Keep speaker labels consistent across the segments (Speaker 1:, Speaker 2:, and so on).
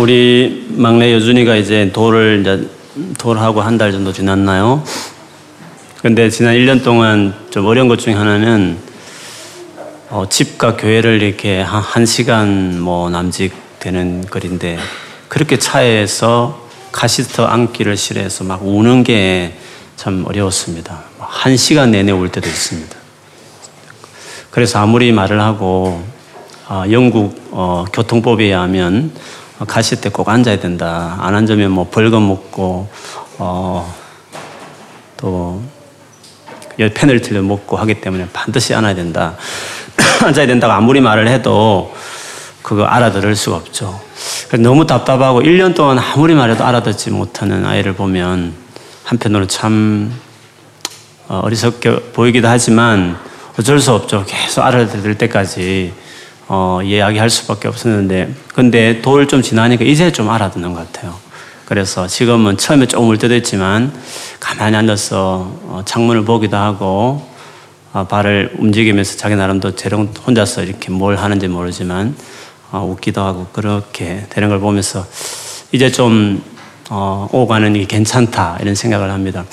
Speaker 1: 우리 막내 여준이가 이제 돌을 이제 돌하고 한 달 정도 지났나요? 근데 지난 1년 동안 좀 어려운 것 중에 하나는 어, 집과 교회를 이렇게 한, 한 시간 뭐 남짓 되는 거리인데 그렇게 차에서 카시트 앉기를 싫어해서 막 우는 게 참 어려웠습니다. 한 시간 내내 울 때도 있습니다. 그래서 아무리 말을 하고 어, 영국 어, 교통법에 의하면 가실 때 꼭 앉아야 된다. 안 앉으면 뭐 벌금 먹고 어, 또 페널티를 먹고 하기 때문에 반드시 앉아야 된다. 앉아야 된다고 아무리 말을 해도 그거 알아들을 수가 없죠. 너무 답답하고 1년 동안 아무리 말해도 알아듣지 못하는 아이를 보면 한편으로 참 어, 어리석게 보이기도 하지만 어쩔 수 없죠. 계속 알아들을 때까지 어, 이야기할 수밖에 없었는데, 근데 돌 좀 지나니까 이제 좀 알아듣는 것 같아요. 그래서 지금은 처음에 조금 울 때도 있지만 가만히 앉아서 어, 창문을 보기도 하고 어, 발을 움직이면서 자기 나름도 재롱 혼자서 이렇게 뭘 하는지 모르지만 어, 웃기도 하고 그렇게 되는 걸 보면서 이제 좀 어, 오가는 게 괜찮다 이런 생각을 합니다.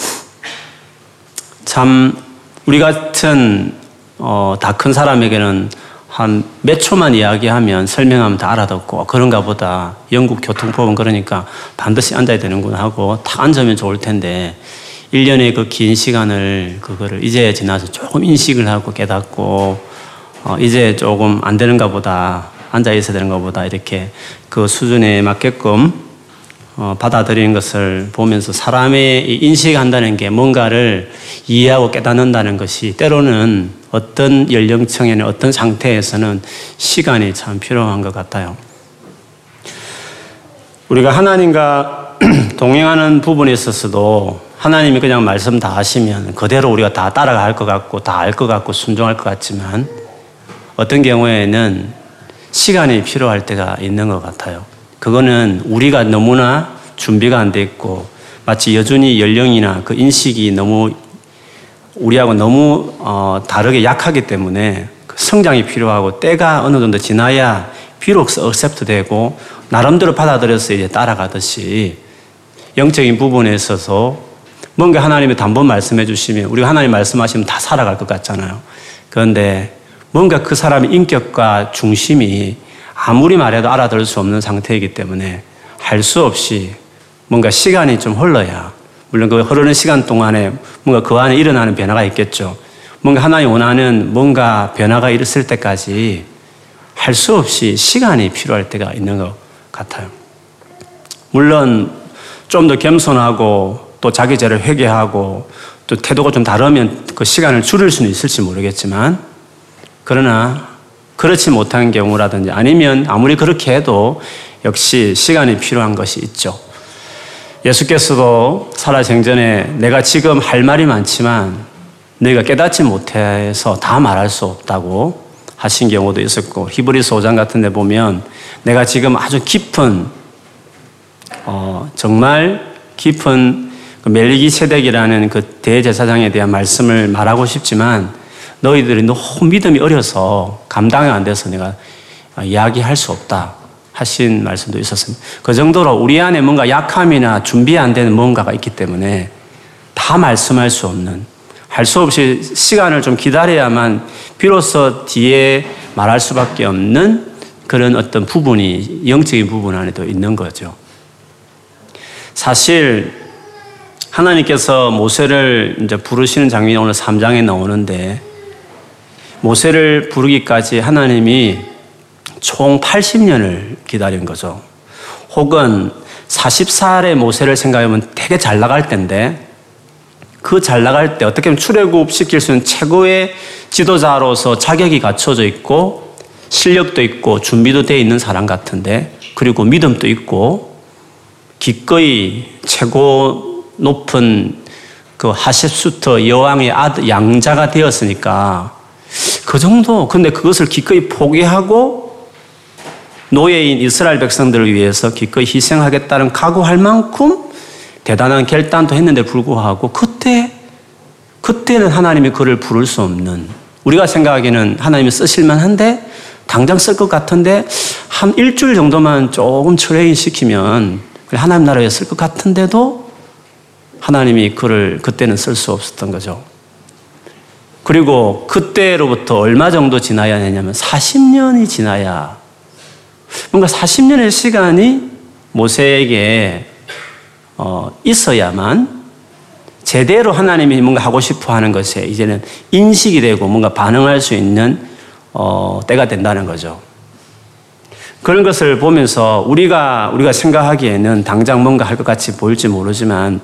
Speaker 1: 참 우리 같은 어, 다큰 사람에게는 한 몇 초만 이야기하면 설명하면 다 알아듣고 그런가 보다. 영국 교통법은 그러니까 반드시 앉아야 되는구나 하고 탁 앉으면 좋을 텐데 1년의 그 긴 시간을 그거를 이제 지나서 조금 인식을 하고 깨닫고 어, 이제 조금 안 되는가 보다 앉아 있어야 되는가 보다 이렇게 그 수준에 맞게끔 어, 받아들이는 것을 보면서 사람의 인식한다는 게 뭔가를 이해하고 깨닫는다는 것이 때로는 어떤 연령층에는 어떤 상태에서는 시간이 참 필요한 것 같아요. 우리가 하나님과 동행하는 부분에 있어서도 하나님이 그냥 말씀 다 하시면 그대로 우리가 다 따라갈 것 같고 다 알 것 같고 순종할 것 같지만 어떤 경우에는 시간이 필요할 때가 있는 것 같아요. 그거는 우리가 너무나 준비가 안 돼 있고 마치 여전히 연령이나 그 인식이 너무 우리하고 너무 어, 다르게 약하기 때문에 그 성장이 필요하고 때가 어느 정도 지나야 비로소 accept 되고 나름대로 받아들여서 이제 따라가듯이 영적인 부분에 있어서 뭔가 하나님이 단번 말씀해 주시면 우리가 하나님 말씀하시면 다 살아갈 것 같잖아요. 그런데 뭔가 그 사람의 인격과 중심이 아무리 말해도 알아들을 수 없는 상태이기 때문에 할 수 없이 뭔가 시간이 좀 흘러야 물론 그 흐르는 시간 동안에 뭔가 그 안에 일어나는 변화가 있겠죠. 뭔가 하나님 원하는 뭔가 변화가 있을 때까지 할 수 없이 시간이 필요할 때가 있는 것 같아요. 물론 좀 더 겸손하고 또 자기 죄를 회개하고 또 태도가 좀 다르면 그 시간을 줄일 수는 있을지 모르겠지만 그러나 그렇지 못한 경우라든지 아니면 아무리 그렇게 해도 역시 시간이 필요한 것이 있죠. 예수께서도 살아생전에 내가 지금 할 말이 많지만 너희가 깨닫지 못해서 다 말할 수 없다고 하신 경우도 있었고 히브리서 5장 같은 데 보면 내가 지금 아주 깊은 어, 정말 깊은 그 멜기세덱이라는 그 대제사장에 대한 말씀을 말하고 싶지만 너희들이 너무 믿음이 어려서 감당이 안 돼서 내가 이야기할 수 없다. 하신 말씀도 있었습니다. 그 정도로 우리 안에 뭔가 약함이나 준비 안 되는 뭔가가 있기 때문에 다 말씀할 수 없는, 할 수 없이 시간을 좀 기다려야만 비로소 뒤에 말할 수밖에 없는 그런 어떤 부분이 영적인 부분 안에도 있는 거죠. 사실 하나님께서 모세를 이제 부르시는 장면이 오늘 3장에 나오는데 모세를 부르기까지 하나님이 총 80년을 기다린 거죠. 혹은 40살의 모세를 생각하면 되게 잘 나갈 때인데 그 잘 나갈 때 어떻게 보면 출애굽 시킬 수 있는 최고의 지도자로서 자격이 갖춰져 있고 실력도 있고 준비도 되어 있는 사람 같은데 그리고 믿음도 있고 기꺼이 최고 높은 그 하십수터 여왕의 아들 양자가 되었으니까 그 정도 근데 그것을 기꺼이 포기하고 노예인 이스라엘 백성들을 위해서 기꺼이 희생하겠다는 각오할 만큼 대단한 결단도 했는데 불구하고 그때 그때는 하나님이 그를 부를 수 없는 우리가 생각하기에는 하나님이 쓰실만 한데 당장 쓸 것 같은데 한 일주일 정도만 조금 train 시키면 하나님 나라에 쓸 것 같은데도 하나님이 그를 그때는 쓸 수 없었던 거죠. 그리고 그때로부터 얼마 정도 지나야 되냐면 40년이 지나야 뭔가 40년의 시간이 모세에게 어, 있어야만 제대로 하나님이 뭔가 하고 싶어 하는 것에 이제는 인식이 되고 뭔가 반응할 수 있는 어, 때가 된다는 거죠. 그런 것을 보면서 우리가 우리가 생각하기에는 당장 뭔가 할 것 같이 보일지 모르지만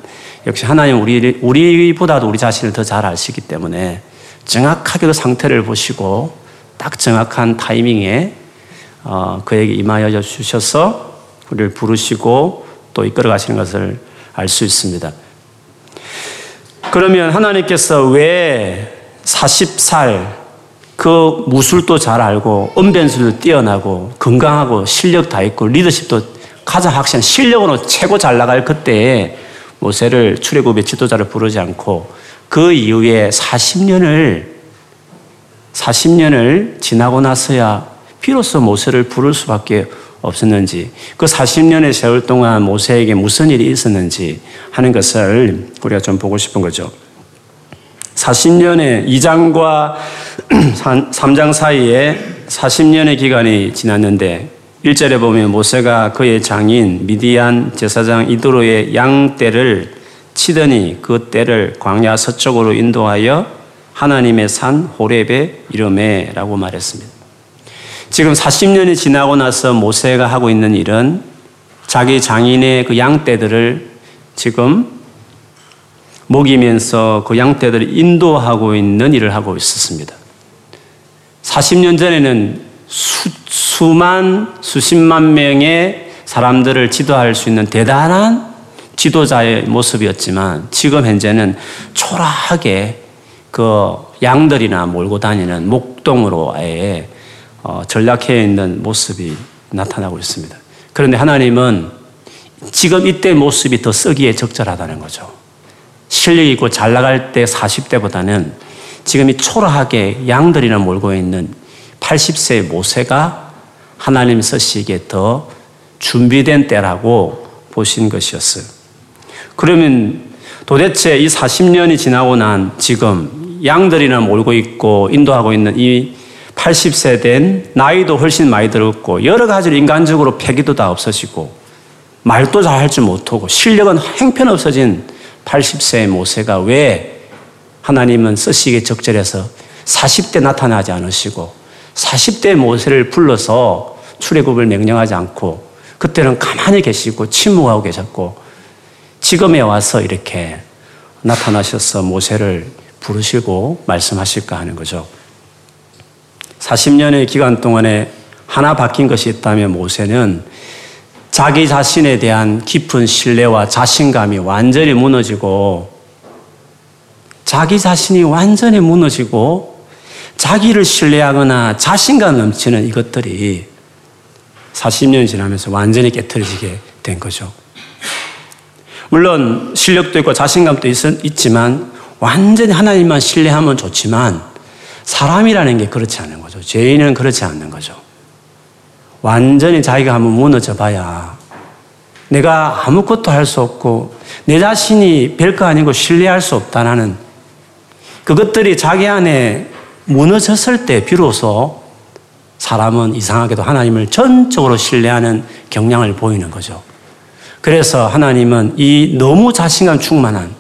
Speaker 1: 역시 하나님 우리 우리보다도 우리 자신을 더 잘 아시기 때문에 정확하게 그 상태를 보시고 딱 정확한 타이밍에 어, 그에게 임하여 주셔서 우리를 부르시고 또 이끌어 가시는 것을 알 수 있습니다. 그러면 하나님께서 왜 40살 그 무술도 잘 알고 언변술도 뛰어나고 건강하고 실력 다 있고 리더십도 가장 확실한 실력으로 최고 잘 나갈 그때에 모세를 출애굽의 지도자를 부르지 않고 그 이후에 40년을 40년을 지나고 나서야 비로소 모세를 부를 수밖에 없었는지 그 40년의 세월 동안 모세에게 무슨 일이 있었는지 하는 것을 우리가 좀 보고 싶은 거죠. 40년의 2장과 3장 사이에 40년의 기간이 지났는데 1절에 보면 모세가 그의 장인 미디안 제사장 이드로의 양떼를 치더니 그 떼를 광야 서쪽으로 인도하여 하나님의 산 호렙에 이름에라고 말했습니다. 지금 40년이 지나고 나서 모세가 하고 있는 일은 자기 장인의 그 양떼들을 지금 먹이면서 그 양떼들을 인도하고 있는 일을 하고 있었습니다. 40년 전에는 수, 수만, 수십만 명의 사람들을 지도할 수 있는 대단한 지도자의 모습이었지만 지금 현재는 초라하게 그 양들이나 몰고 다니는 목동으로 아예 어, 전락해 있는 모습이 나타나고 있습니다. 그런데 하나님은 지금 이때 모습이 더 쓰기에 적절하다는 거죠. 실력 있고 잘 나갈 때 40대보다는 지금 이 초라하게 양들이나 몰고 있는 80세 모세가 하나님 쓰시기에 더 준비된 때라고 보신 것이었어요. 그러면 도대체 이 40년이 지나고 난 지금 양들이나 몰고 있고 인도하고 있는 이 80세 된 나이도 훨씬 많이 들었고 여러 가지로 인간적으로 패기도 다 없어지고 말도 잘 할 줄 못하고 실력은 행편없어진 80세의 모세가 왜 하나님은 쓰시기에 적절해서 40대 나타나지 않으시고 40대 모세를 불러서 출애굽을 명령하지 않고 그때는 가만히 계시고 침묵하고 계셨고 지금에 와서 이렇게 나타나셔서 모세를 부르시고 말씀하실까 하는 거죠. 40년의 기간 동안에 하나 바뀐 것이 있다면 모세는 자기 자신에 대한 깊은 신뢰와 자신감이 완전히 무너지고 자기 자신이 완전히 무너지고 자기를 신뢰하거나 자신감 넘치는 이것들이 40년 지나면서 완전히 깨뜨려지게 된 거죠. 물론 실력도 있고 자신감도 있, 지만 완전히 하나님만 신뢰하면 좋지만 사람이라는 게 그렇지 않은 거죠. 죄인은 그렇지 않는 거죠. 완전히 자기가 한번 무너져 봐야 내가 아무것도 할 수 없고 내 자신이 별거 아니고 신뢰할 수 없다는 그것들이 자기 안에 무너졌을 때 비로소 사람은 이상하게도 하나님을 전적으로 신뢰하는 경향을 보이는 거죠. 그래서 하나님은 이 너무 자신감 충만한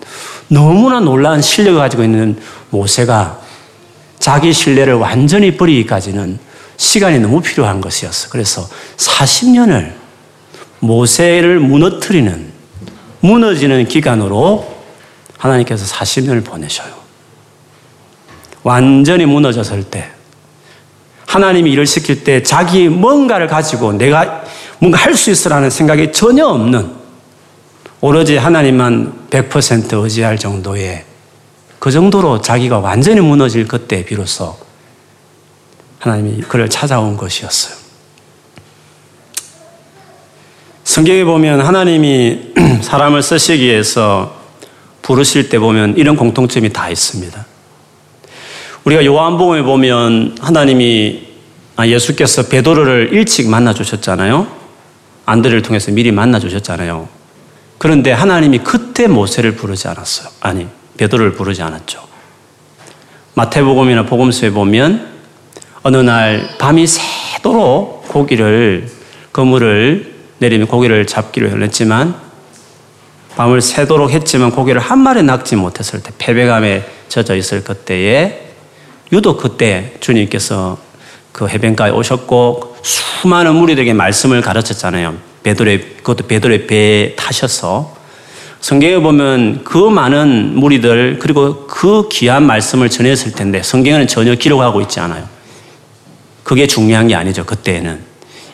Speaker 1: 너무나 놀라운 실력을 가지고 있는 모세가 자기 신뢰를 완전히 버리기까지는 시간이 너무 필요한 것이었어. 그래서 40년을 모세를 무너뜨리는 무너지는 기간으로 하나님께서 40년을 보내셔요. 완전히 무너졌을 때 하나님이 일을 시킬 때 자기 뭔가를 가지고 내가 뭔가 할 수 있으라는 생각이 전혀 없는 오로지 하나님만 100% 의지할 정도의 그 정도로 자기가 완전히 무너질 그때 비로소 하나님이 그를 찾아온 것이었어요. 성경에 보면 하나님이 사람을 쓰시기 위해서 부르실 때 보면 이런 공통점이 다 있습니다. 우리가 요한복음에 보면 하나님이 아, 예수께서 베드로를 일찍 만나 주셨잖아요. 안드레를 통해서 미리 만나 주셨잖아요. 그런데 하나님이 그때 모세를 부르지 않았어요. 아니, 베드로를 부르지 않았죠. 마태복음이나 복음서에 보면 어느 날 밤이 새도록 고기를 그물을 내리면 고기를 잡기로 했지만 밤을 새도록 했지만 고기를 한 마리 낚지 못했을 때 패배감에 젖어 있을 그때에 유독 그때 주님께서 그 해변가에 오셨고 수많은 무리들에게 말씀을 가르쳤잖아요. 베드로의 그것도 베드로의 배에 타셔서 성경에 보면 그 많은 무리들 그리고 그 귀한 말씀을 전했을 텐데 성경에는 전혀 기록하고 있지 않아요. 그게 중요한 게 아니죠. 그때에는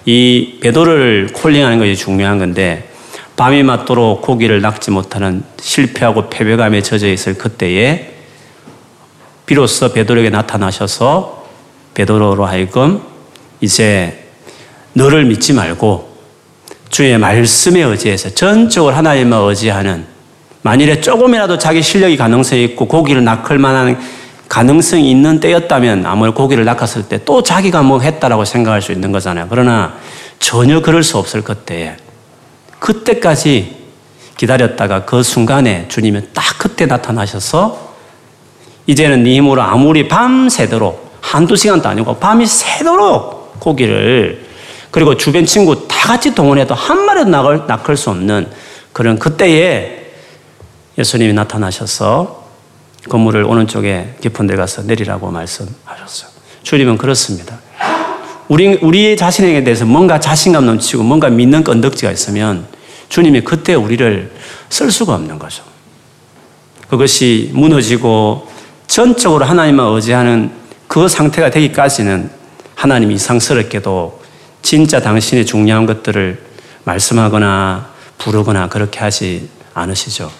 Speaker 1: 이 베드로를 콜링하는 것이 중요한 건데 밤이 맞도록 고기를 낚지 못하는 실패하고 패배감에 젖어 있을 그때에 비로소 베드로에게 나타나셔서 베드로로 하여금 이제 너를 믿지 말고 주의 말씀에 의지해서 전적으로 하나님을 의지하는 만일에 조금이라도 자기 실력이 가능성이 있고 고기를 낚을 만한 가능성이 있는 때였다면 아무리 고기를 낚았을 때 또 자기가 뭐 했다라고 생각할 수 있는 거잖아요. 그러나 전혀 그럴 수 없을 그때에 그때까지 기다렸다가 그 순간에 주님이 딱 그때 나타나셔서 이제는 네 힘으로 아무리 밤새도록 한두 시간도 아니고 밤이 새도록 고기를 그리고 주변 친구 다 같이 동원해도 한 마리도 낚을, 낚을 수 없는 그런 그때에 예수님이 나타나셔서 건물을 오른쪽에 깊은 데 가서 내리라고 말씀하셨어요. 주님은 그렇습니다. 우리, 우리 자신에게 대해서 뭔가 자신감 넘치고 뭔가 믿는 건덕지가 있으면 주님이 그때 우리를 쓸 수가 없는 거죠. 그것이 무너지고 전적으로 하나님만 의지하는 그 상태가 되기까지는 하나님 이상스럽게도 진짜 당신의 중요한 것들을 말씀하거나 부르거나 그렇게 하지 않으시죠.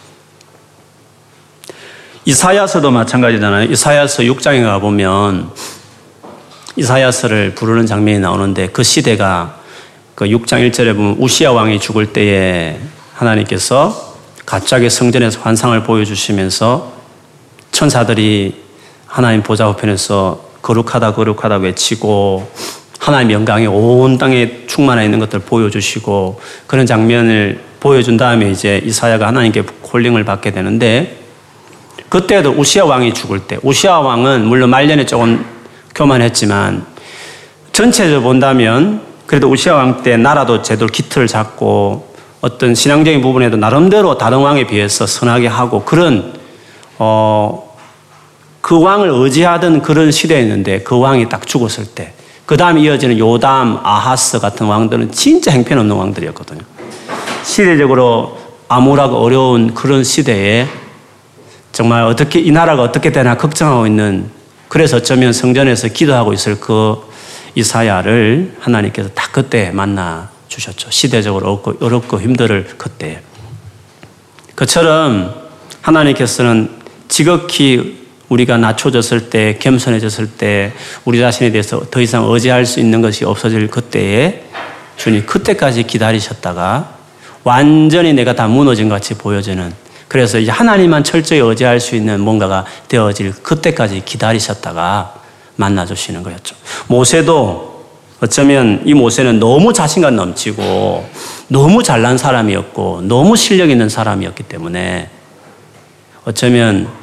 Speaker 1: 이사야서도 마찬가지잖아요. 이사야서 6장에 가보면 이사야서를 부르는 장면이 나오는데 그 시대가 그 6장 1절에 보면 우시아 왕이 죽을 때에 하나님께서 갑자기 성전에서 환상을 보여주시면서 천사들이 하나님 보좌 우편에서 거룩하다 거룩하다 외치고 하나님 영광이 온 땅에 충만해 있는 것들 보여주시고 그런 장면을 보여준 다음에 이제 이사야가 하나님께 콜링을 받게 되는데 그때도 우시아 왕이 죽을 때 우시아 왕은 물론 말년에 조금 교만했지만 전체적으로 본다면 그래도 우시아 왕 때 나라도 제대로 기틀을 잡고 어떤 신앙적인 부분에도 나름대로 다른 왕에 비해서 선하게 하고 그런 어, 그 왕을 의지하던 그런 시대였는데 그 왕이 딱 죽었을 때 그 다음에 이어지는 요담, 아하스 같은 왕들은 진짜 행편없는 왕들이었거든요. 시대적으로 암울하고 어려운 그런 시대에 정말 어떻게 이 나라가 어떻게 되나 걱정하고 있는 그래서 어쩌면 성전에서 기도하고 있을 그 이사야를 하나님께서 딱 그때 만나 주셨죠. 시대적으로 어렵고, 어렵고 힘들 그때. 그처럼 하나님께서는 지극히 우리가 낮춰졌을 때, 겸손해졌을 때, 우리 자신에 대해서 더 이상 의지할 수 있는 것이 없어질 그때에 주님 그때까지 기다리셨다가 완전히 내가 다 무너진 것 같이 보여지는 그래서 이제 하나님만 철저히 의지할 수 있는 뭔가가 되어질 그때까지 기다리셨다가 만나주시는 거였죠. 모세도 어쩌면 이 모세는 너무 자신감 넘치고 너무 잘난 사람이었고 너무 실력 있는 사람이었기 때문에 어쩌면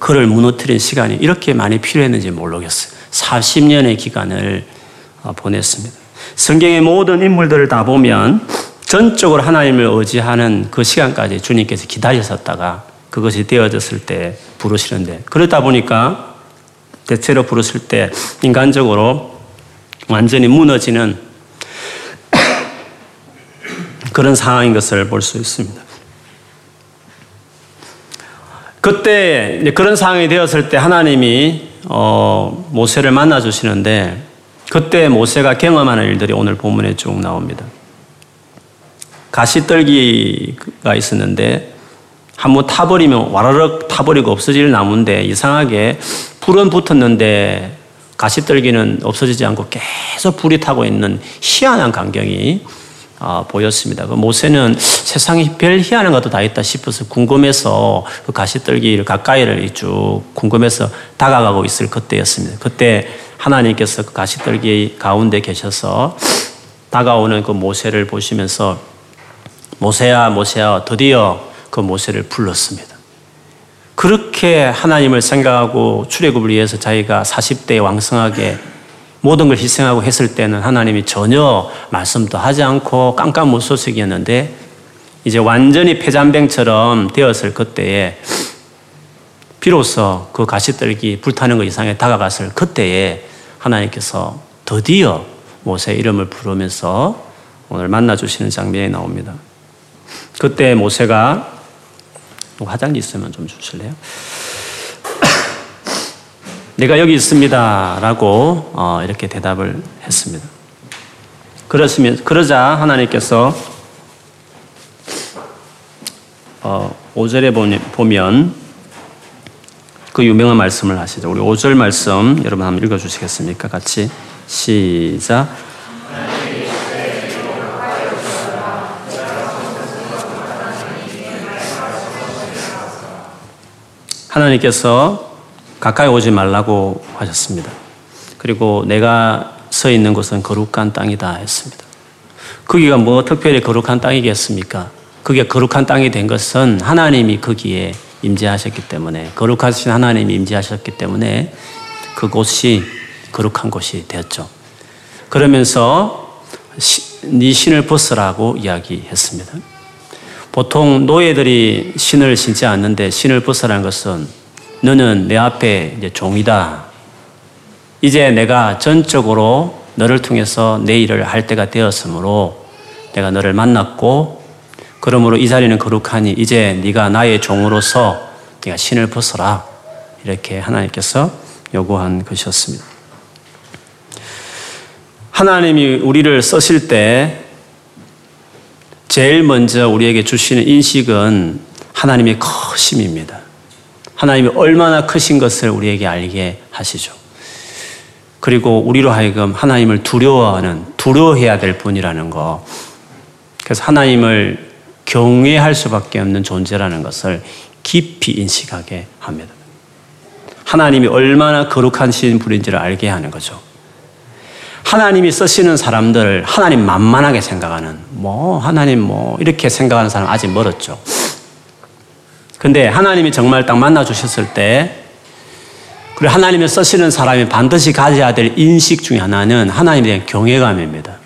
Speaker 1: 그를 무너뜨린 시간이 이렇게 많이 필요했는지 모르겠어요. 40년의 기간을 어, 보냈습니다. 성경의 모든 인물들을 다 보면 전적으로 하나님을 의지하는 그 시간까지 주님께서 기다리셨다가 그것이 되어졌을 때 부르시는데 그러다 보니까 대체로 부르실 때 인간적으로 완전히 무너지는 그런 상황인 것을 볼 수 있습니다. 그때 그런 상황이 되었을 때 하나님이 어, 모세를 만나 주시는데 그때 모세가 경험하는 일들이 오늘 본문에 쭉 나옵니다. 가시떨기가 있었는데 한번 타버리면 와르륵 타버리고 없어질 나무인데 이상하게 불은 붙었는데 가시떨기는 없어지지 않고 계속 불이 타고 있는 희한한 광경이 어, 보였습니다. 그 모세는 세상에 별 희한한 것도 다 있다 싶어서 궁금해서 그 가시떨기를 가까이를 쭉 궁금해서 다가가고 있을 그때였습니다. 그때 하나님께서 그 가시떨기 가운데 계셔서 다가오는 그 모세를 보시면서 모세야 모세야 드디어 그 모세를 불렀습니다. 그렇게 하나님을 생각하고 출애굽을 위해서 자기가 40대에 왕성하게 모든 걸 희생하고 했을 때는 하나님이 전혀 말씀도 하지 않고 깜깜무소식이었는데 이제 완전히 폐잔병처럼 되었을 그때에 비로소 그 가시떨기 불타는 것 이상에 다가갔을 그때에 하나님께서 드디어 모세 이름을 부르면서 오늘 만나주시는 장면이 나옵니다. 그때 모세가 화장지 있으면 좀 주실래요? 내가 여기 있습니다. 라고 어, 이렇게 대답을 했습니다. 그렇으면, 그러자 하나님께서 어, 5절에 보면 그 유명한 말씀을 하시죠. 우리 5절 말씀 여러분 한번 읽어 주시겠습니까? 같이 시작. 하나님께서 가까이 오지 말라고 하셨습니다. 그리고 내가 서 있는 곳은 거룩한 땅이다 했습니다. 거기가 뭐 특별히 거룩한 땅이겠습니까? 그게 거룩한 땅이 된 것은 하나님이 거기에 임재하셨기 때문에 거룩하신 하나님이 임재하셨기 때문에 그곳이 거룩한 곳이 되었죠. 그러면서 네 신을 벗으라고 이야기했습니다. 보통 노예들이 신을 신지 않는데 신을 벗으라는 것은 너는 내 앞에 이제 종이다. 이제 내가 전적으로 너를 통해서 내 일을 할 때가 되었으므로 내가 너를 만났고 그러므로 이 자리는 거룩하니 이제 네가 나의 종으로서 네가 신을 벗어라. 이렇게 하나님께서 요구한 것이었습니다. 하나님이 우리를 쓰실 때 제일 먼저 우리에게 주시는 인식은 하나님의 크심입니다. 하나님이 얼마나 크신 것을 우리에게 알게 하시죠. 그리고 우리로 하여금 하나님을 두려워하는, 두려워해야 될 분이라는 거. 그래서 하나님을 경외할 수밖에 없는 존재라는 것을 깊이 인식하게 합니다. 하나님이 얼마나 거룩하신 분인지를 알게 하는 거죠. 하나님이 쓰시는 사람들, 하나님 만만하게 생각하는, 뭐, 하나님 뭐, 이렇게 생각하는 사람 아직 멀었죠. 근데 하나님이 정말 딱 만나 주셨을 때, 그리고 하나님이 쓰시는 사람이 반드시 가져야 될 인식 중에 하나는 하나님에 대한 경외감입니다.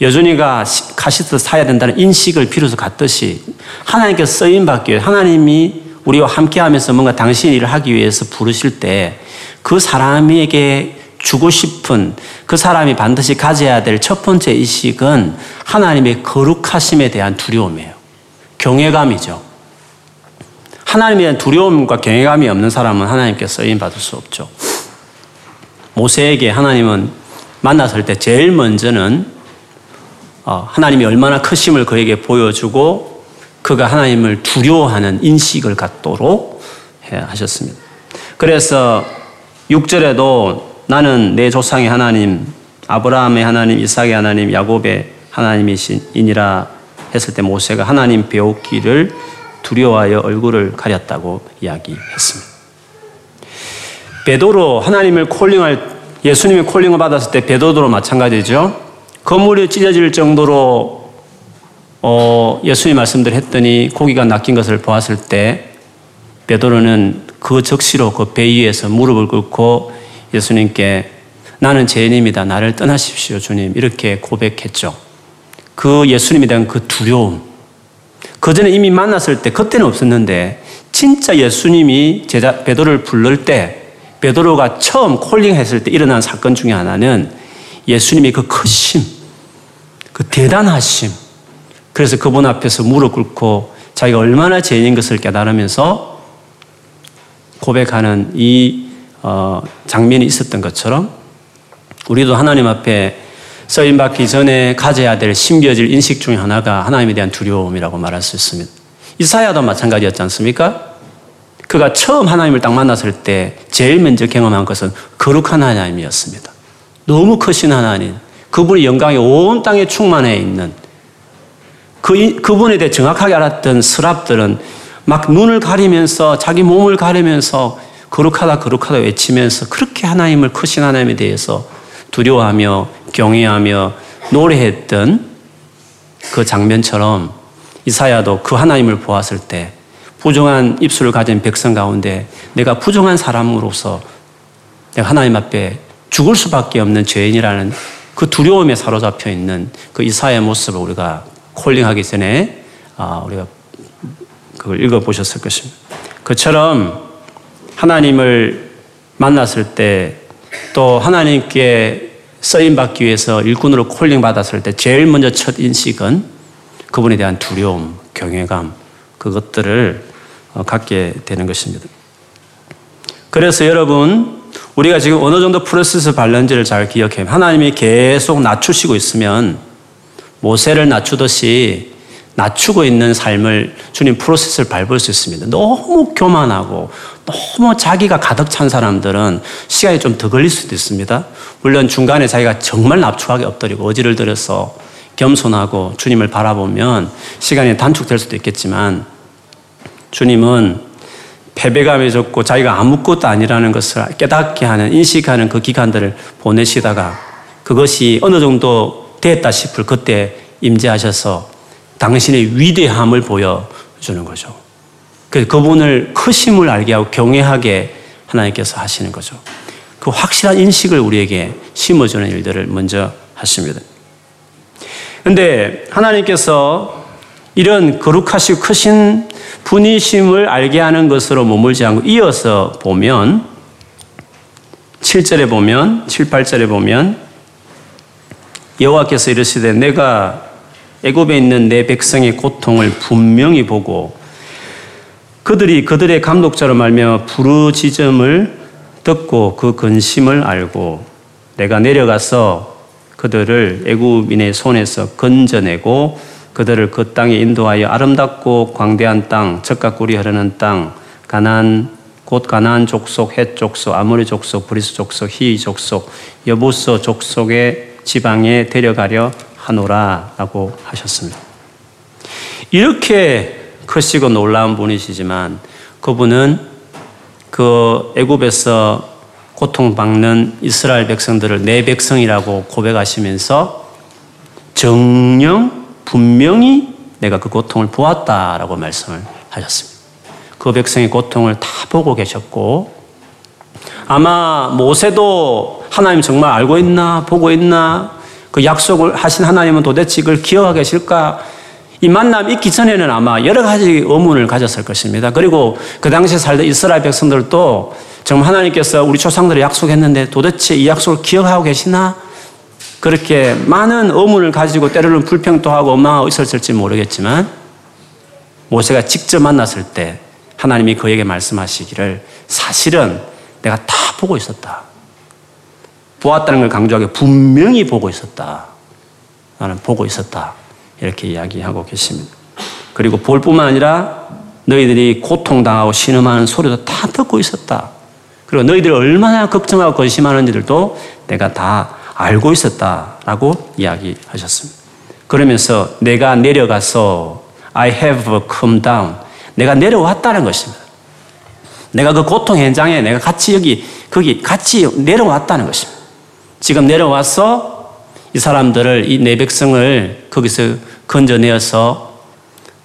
Speaker 1: 여준이가 카시트 사야 된다는 인식을 비로소 갖듯이 하나님께 쓰임 받기 위해 하나님이 우리와 함께 하면서 뭔가 당신 일을 하기 위해서 부르실 때 그 사람에게 주고 싶은 그 사람이 반드시 가져야 될 첫 번째 인식은 하나님의 거룩하심에 대한 두려움이에요. 경외감이죠. 하나님에 대한 두려움과 경외감이 없는 사람은 하나님께 쓰임 받을 수 없죠. 모세에게 하나님은 만났을 때 제일 먼저는 어, 하나님이 얼마나 크심을 그에게 보여주고 그가 하나님을 두려워하는 인식을 갖도록 하셨습니다. 그래서 6절에도 나는 내 조상의 하나님, 아브라함의 하나님, 이삭의 하나님, 야곱의 하나님이신이라 했을 때 모세가 하나님 배우기를 두려워하여 얼굴을 가렸다고 이야기했습니다. 베드로 하나님을 콜링할 예수님의 콜링을 받았을 때 베드로도 마찬가지죠. 건물이 찢어질 정도로 어, 예수님 말씀들 했더니 고기가 낚인 것을 보았을 때 베드로는 그 적시로 그 배 위에서 무릎을 꿇고 예수님께 나는 죄인입니다. 나를 떠나십시오, 주님. 이렇게 고백했죠. 그 예수님에 대한 그 두려움. 그 전에 이미 만났을 때 그때는 없었는데 진짜 예수님이 제자 베드로를 부를 때 베드로가 처음 콜링했을 때 일어난 사건 중에 하나는 예수님의 그 크심, 그 대단하심. 그래서 그분 앞에서 무릎 꿇고 자기가 얼마나 죄인인 것을 깨달으면서 고백하는 이 어, 장면이 있었던 것처럼 우리도 하나님 앞에 써임 받기 전에 가져야 될 신비어질 인식 중에 하나가 하나님에 대한 두려움이라고 말할 수 있습니다. 이사야도 마찬가지였지 않습니까? 그가 처음 하나님을 딱 만났을 때 제일 먼저 경험한 것은 거룩한 하나님이었습니다. 너무 크신 하나님, 그분의 영광이 온 땅에 충만해 있는 그, 그분에 대해 정확하게 알았던 스랍들은 막 눈을 가리면서 자기 몸을 가리면서 거룩하다 거룩하다 외치면서 그렇게 하나님을 크신 하나님에 대해서 두려워하며 경외하며 노래했던 그 장면처럼 이사야도 그 하나님을 보았을 때 부정한 입술을 가진 백성 가운데 내가 부정한 사람으로서 내가 하나님 앞에 죽을 수밖에 없는 죄인이라는 그 두려움에 사로잡혀 있는 그 이사야의 모습을 우리가 콜링하기 전에 아, 우리가 그걸 읽어보셨을 것입니다. 그처럼 하나님을 만났을 때 또 하나님께 쓰임 받기 위해서 일꾼으로 콜링 받았을 때 제일 먼저 첫 인식은 그분에 대한 두려움, 경외감 그것들을 어, 갖게 되는 것입니다. 그래서 여러분 우리가 지금 어느 정도 프로세스 발런지를 잘 기억해 하나님이 계속 낮추시고 있으면 모세를 낮추듯이 낮추고 있는 삶을 주님 프로세스를 밟을 수 있습니다. 너무 교만하고 너무 자기가 가득 찬 사람들은 시간이 좀 더 걸릴 수도 있습니다. 물론 중간에 자기가 정말 납축하게 엎드리고 어지를 들여서 겸손하고 주님을 바라보면 시간이 단축될 수도 있겠지만 주님은 패배감에 졌고 자기가 아무것도 아니라는 것을 깨닫게 하는 인식하는 그 기간들을 보내시다가 그것이 어느 정도 됐다 싶을 그때 임재하셔서 당신의 위대함을 보여주는 거죠. 그 그분을 크심을 알게 하고 경외하게 하나님께서 하시는 거죠. 그 확실한 인식을 우리에게 심어주는 일들을 먼저 하십니다. 근데 하나님께서 이런 거룩하시고 크신 분이심을 알게 하는 것으로 머물지 않고 이어서 보면 7절에 보면 7, 8절에 보면 여호와께서 이르시되 내가 애굽에 있는 내 백성의 고통을 분명히 보고 그들이 그들의 감독자로 말미암아 부르짖음을 듣고 그 근심을 알고 내가 내려가서 그들을 애굽인의 손에서 건져내고 그들을 그 땅에 인도하여 아름답고 광대한 땅, 꿀이 흐르는 땅, 가난 곧 가나안 족속, 헷 족속, 아모리 족속, 브리스 족속, 히위 족속, 여부서 족속의 지방에 데려가려 하노라라고 하셨습니다. 이렇게 크시고 놀라운 분이시지만 그분은 그 애굽에서 고통받는 이스라엘 백성들을 내 백성이라고 고백하시면서 정령 분명히 내가 그 고통을 보았다라고 말씀을 하셨습니다. 그 백성의 고통을 다 보고 계셨고 아마 모세도 하나님 정말 알고 있나 보고 있나 그 약속을 하신 하나님은 도대체 이걸 기억하고 계실까? 이 만남 있기 전에는 아마 여러 가지 의문을 가졌을 것입니다. 그리고 그 당시에 살던 이스라엘 백성들도 정말 하나님께서 우리 조상들을 약속했는데 도대체 이 약속을 기억하고 계시나? 그렇게 많은 의문을 가지고 때로는 불평도 하고 원망하고 있었을지 모르겠지만 모세가 직접 만났을 때 하나님이 그에게 말씀하시기를 사실은 내가 다 보고 있었다. 보았다는 걸 강조하게 분명히 보고 있었다. 나는 보고 있었다. 이렇게 이야기하고 계십니다. 그리고 볼 뿐만 아니라 너희들이 고통당하고 신음하는 소리도 다 듣고 있었다. 그리고 너희들이 얼마나 걱정하고 근심하는지들도 내가 다 알고 있었다라고 이야기하셨습니다. 그러면서 내가 내려가서 I have come down. 내가 내려왔다는 것입니다. 내가 그 고통 현장에 내가 같이 여기, 거기 같이 내려왔다는 것입니다. 지금 내려와서 이 사람들을, 이 내 백성을 거기서 건져내어서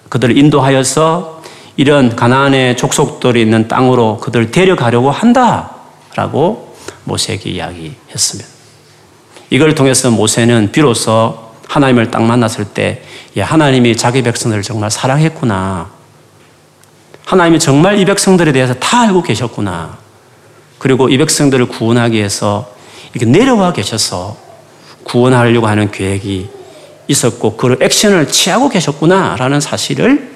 Speaker 1: 그들을 인도하여서 이런 가나안의 족속들이 있는 땅으로 그들을 데려가려고 한다라고 모세에게 이야기했습니다. 이걸 통해서 모세는 비로소 하나님을 딱 만났을 때 하나님이 자기 백성들을 정말 사랑했구나. 하나님이 정말 이 백성들에 대해서 다 알고 계셨구나. 그리고 이 백성들을 구원하기 위해서 이렇게 내려와 계셔서 구원하려고 하는 계획이 있었고 그 액션을 취하고 계셨구나라는 사실을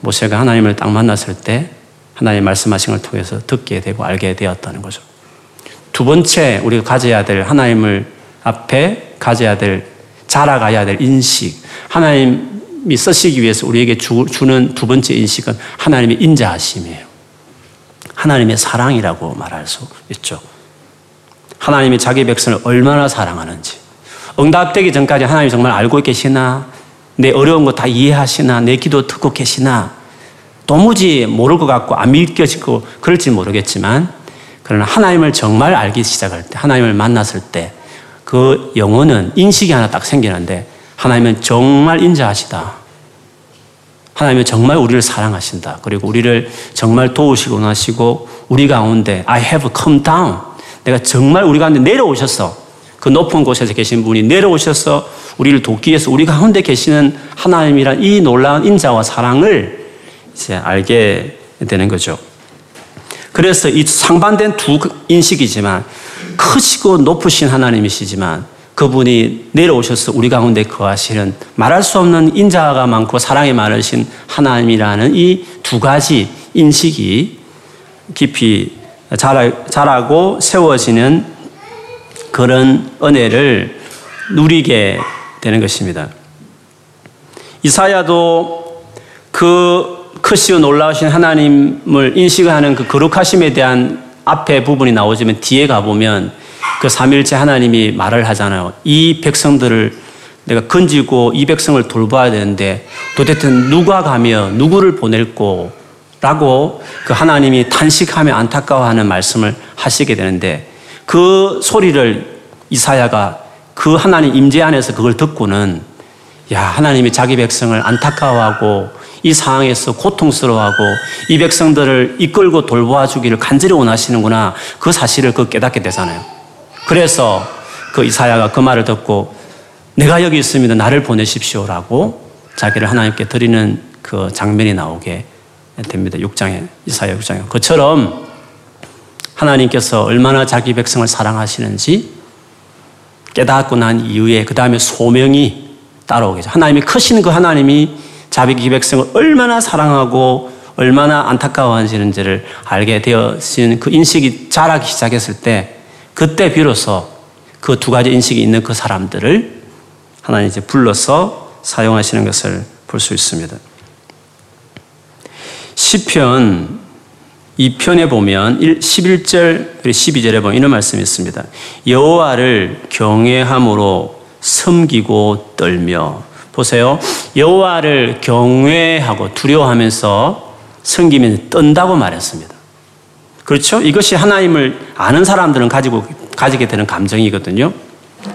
Speaker 1: 모세가 하나님을 딱 만났을 때 하나님 말씀하신 걸 통해서 듣게 되고 알게 되었다는 거죠. 두 번째 우리가 가져야 될 하나님을 앞에 가져야 될 자라가야 될 인식 하나님이 쓰시기 위해서 우리에게 주, 주는 두 번째 인식은 하나님의 인자하심이에요. 하나님의 사랑이라고 말할 수 있죠. 하나님이 자기 백성을 얼마나 사랑하는지. 응답되기 전까지 하나님 정말 알고 계시나? 내 어려운 거 다 이해하시나? 내 기도 듣고 계시나? 도무지 모를 것 같고 안 믿겨지고 그럴지 모르겠지만 그러나 하나님을 정말 알기 시작할 때 하나님을 만났을 때 그 영혼은 인식이 하나 딱 생기는데 하나님은 정말 인자하시다. 하나님은 정말 우리를 사랑하신다. 그리고 우리를 정말 도우시고 원하시고 우리 가운데 I have come down. 내가 정말 우리 가운데 내려오셨어. 그 높은 곳에서 계신 분이 내려오셔서 우리를 돕기 위해서 우리 가운데 계시는 하나님이란 이 놀라운 인자와 사랑을 이제 알게 되는 거죠. 그래서 이 상반된 두 인식이지만 크시고 높으신 하나님이시지만 그분이 내려오셔서 우리 가운데 거하시는 말할 수 없는 인자가 많고 사랑이 많으신 하나님이라는 이 두 가지 인식이 깊이 자라고 세워지는 그런 은혜를 누리게 되는 것입니다. 이사야도 그 크시고 놀라우신 하나님을 인식하는 그 거룩하심에 대한 앞에 부분이 나오지만 뒤에 가보면 그 삼일째 하나님이 말을 하잖아요. 이 백성들을 내가 건지고 이 백성을 돌봐야 되는데 도대체 누가 가며 누구를 보낼고 라고 그 하나님이 탄식하며 안타까워하는 말씀을 하시게 되는데 그 소리를 이사야가 그 하나님 임재 안에서 그걸 듣고는 야 하나님이 자기 백성을 안타까워하고 이 상황에서 고통스러워하고 이 백성들을 이끌고 돌보아 주기를 간절히 원하시는구나 그 사실을 그 깨닫게 되잖아요. 그래서 그 이사야가 그 말을 듣고 내가 여기 있습니다. 나를 보내십시오라고 자기를 하나님께 드리는 그 장면이 나오게 됩니다. 6장에 이사야 6장에 그처럼 하나님께서 얼마나 자기 백성을 사랑하시는지 깨닫고 난 이후에 그 다음에 소명이 따라오겠죠. 하나님이 크신 그 하나님이 자기 백성을 얼마나 사랑하고 얼마나 안타까워하시는지를 알게 되어진 그 인식이 자라기 시작했을 때 그때 비로소 그 두 가지 인식이 있는 그 사람들을 하나님 이제 불러서 사용하시는 것을 볼 수 있습니다. 시편 2편에 보면 11절 그리고 12절에 보면 이런 말씀이 있습니다. 여호와를 경외함으로 섬기고 떨며 보세요. 여호와를 경외하고 두려워하면서 섬기면 떤다고 말했습니다. 그렇죠? 이것이 하나님을 아는 사람들은 가지고 가지게 되는 감정이거든요.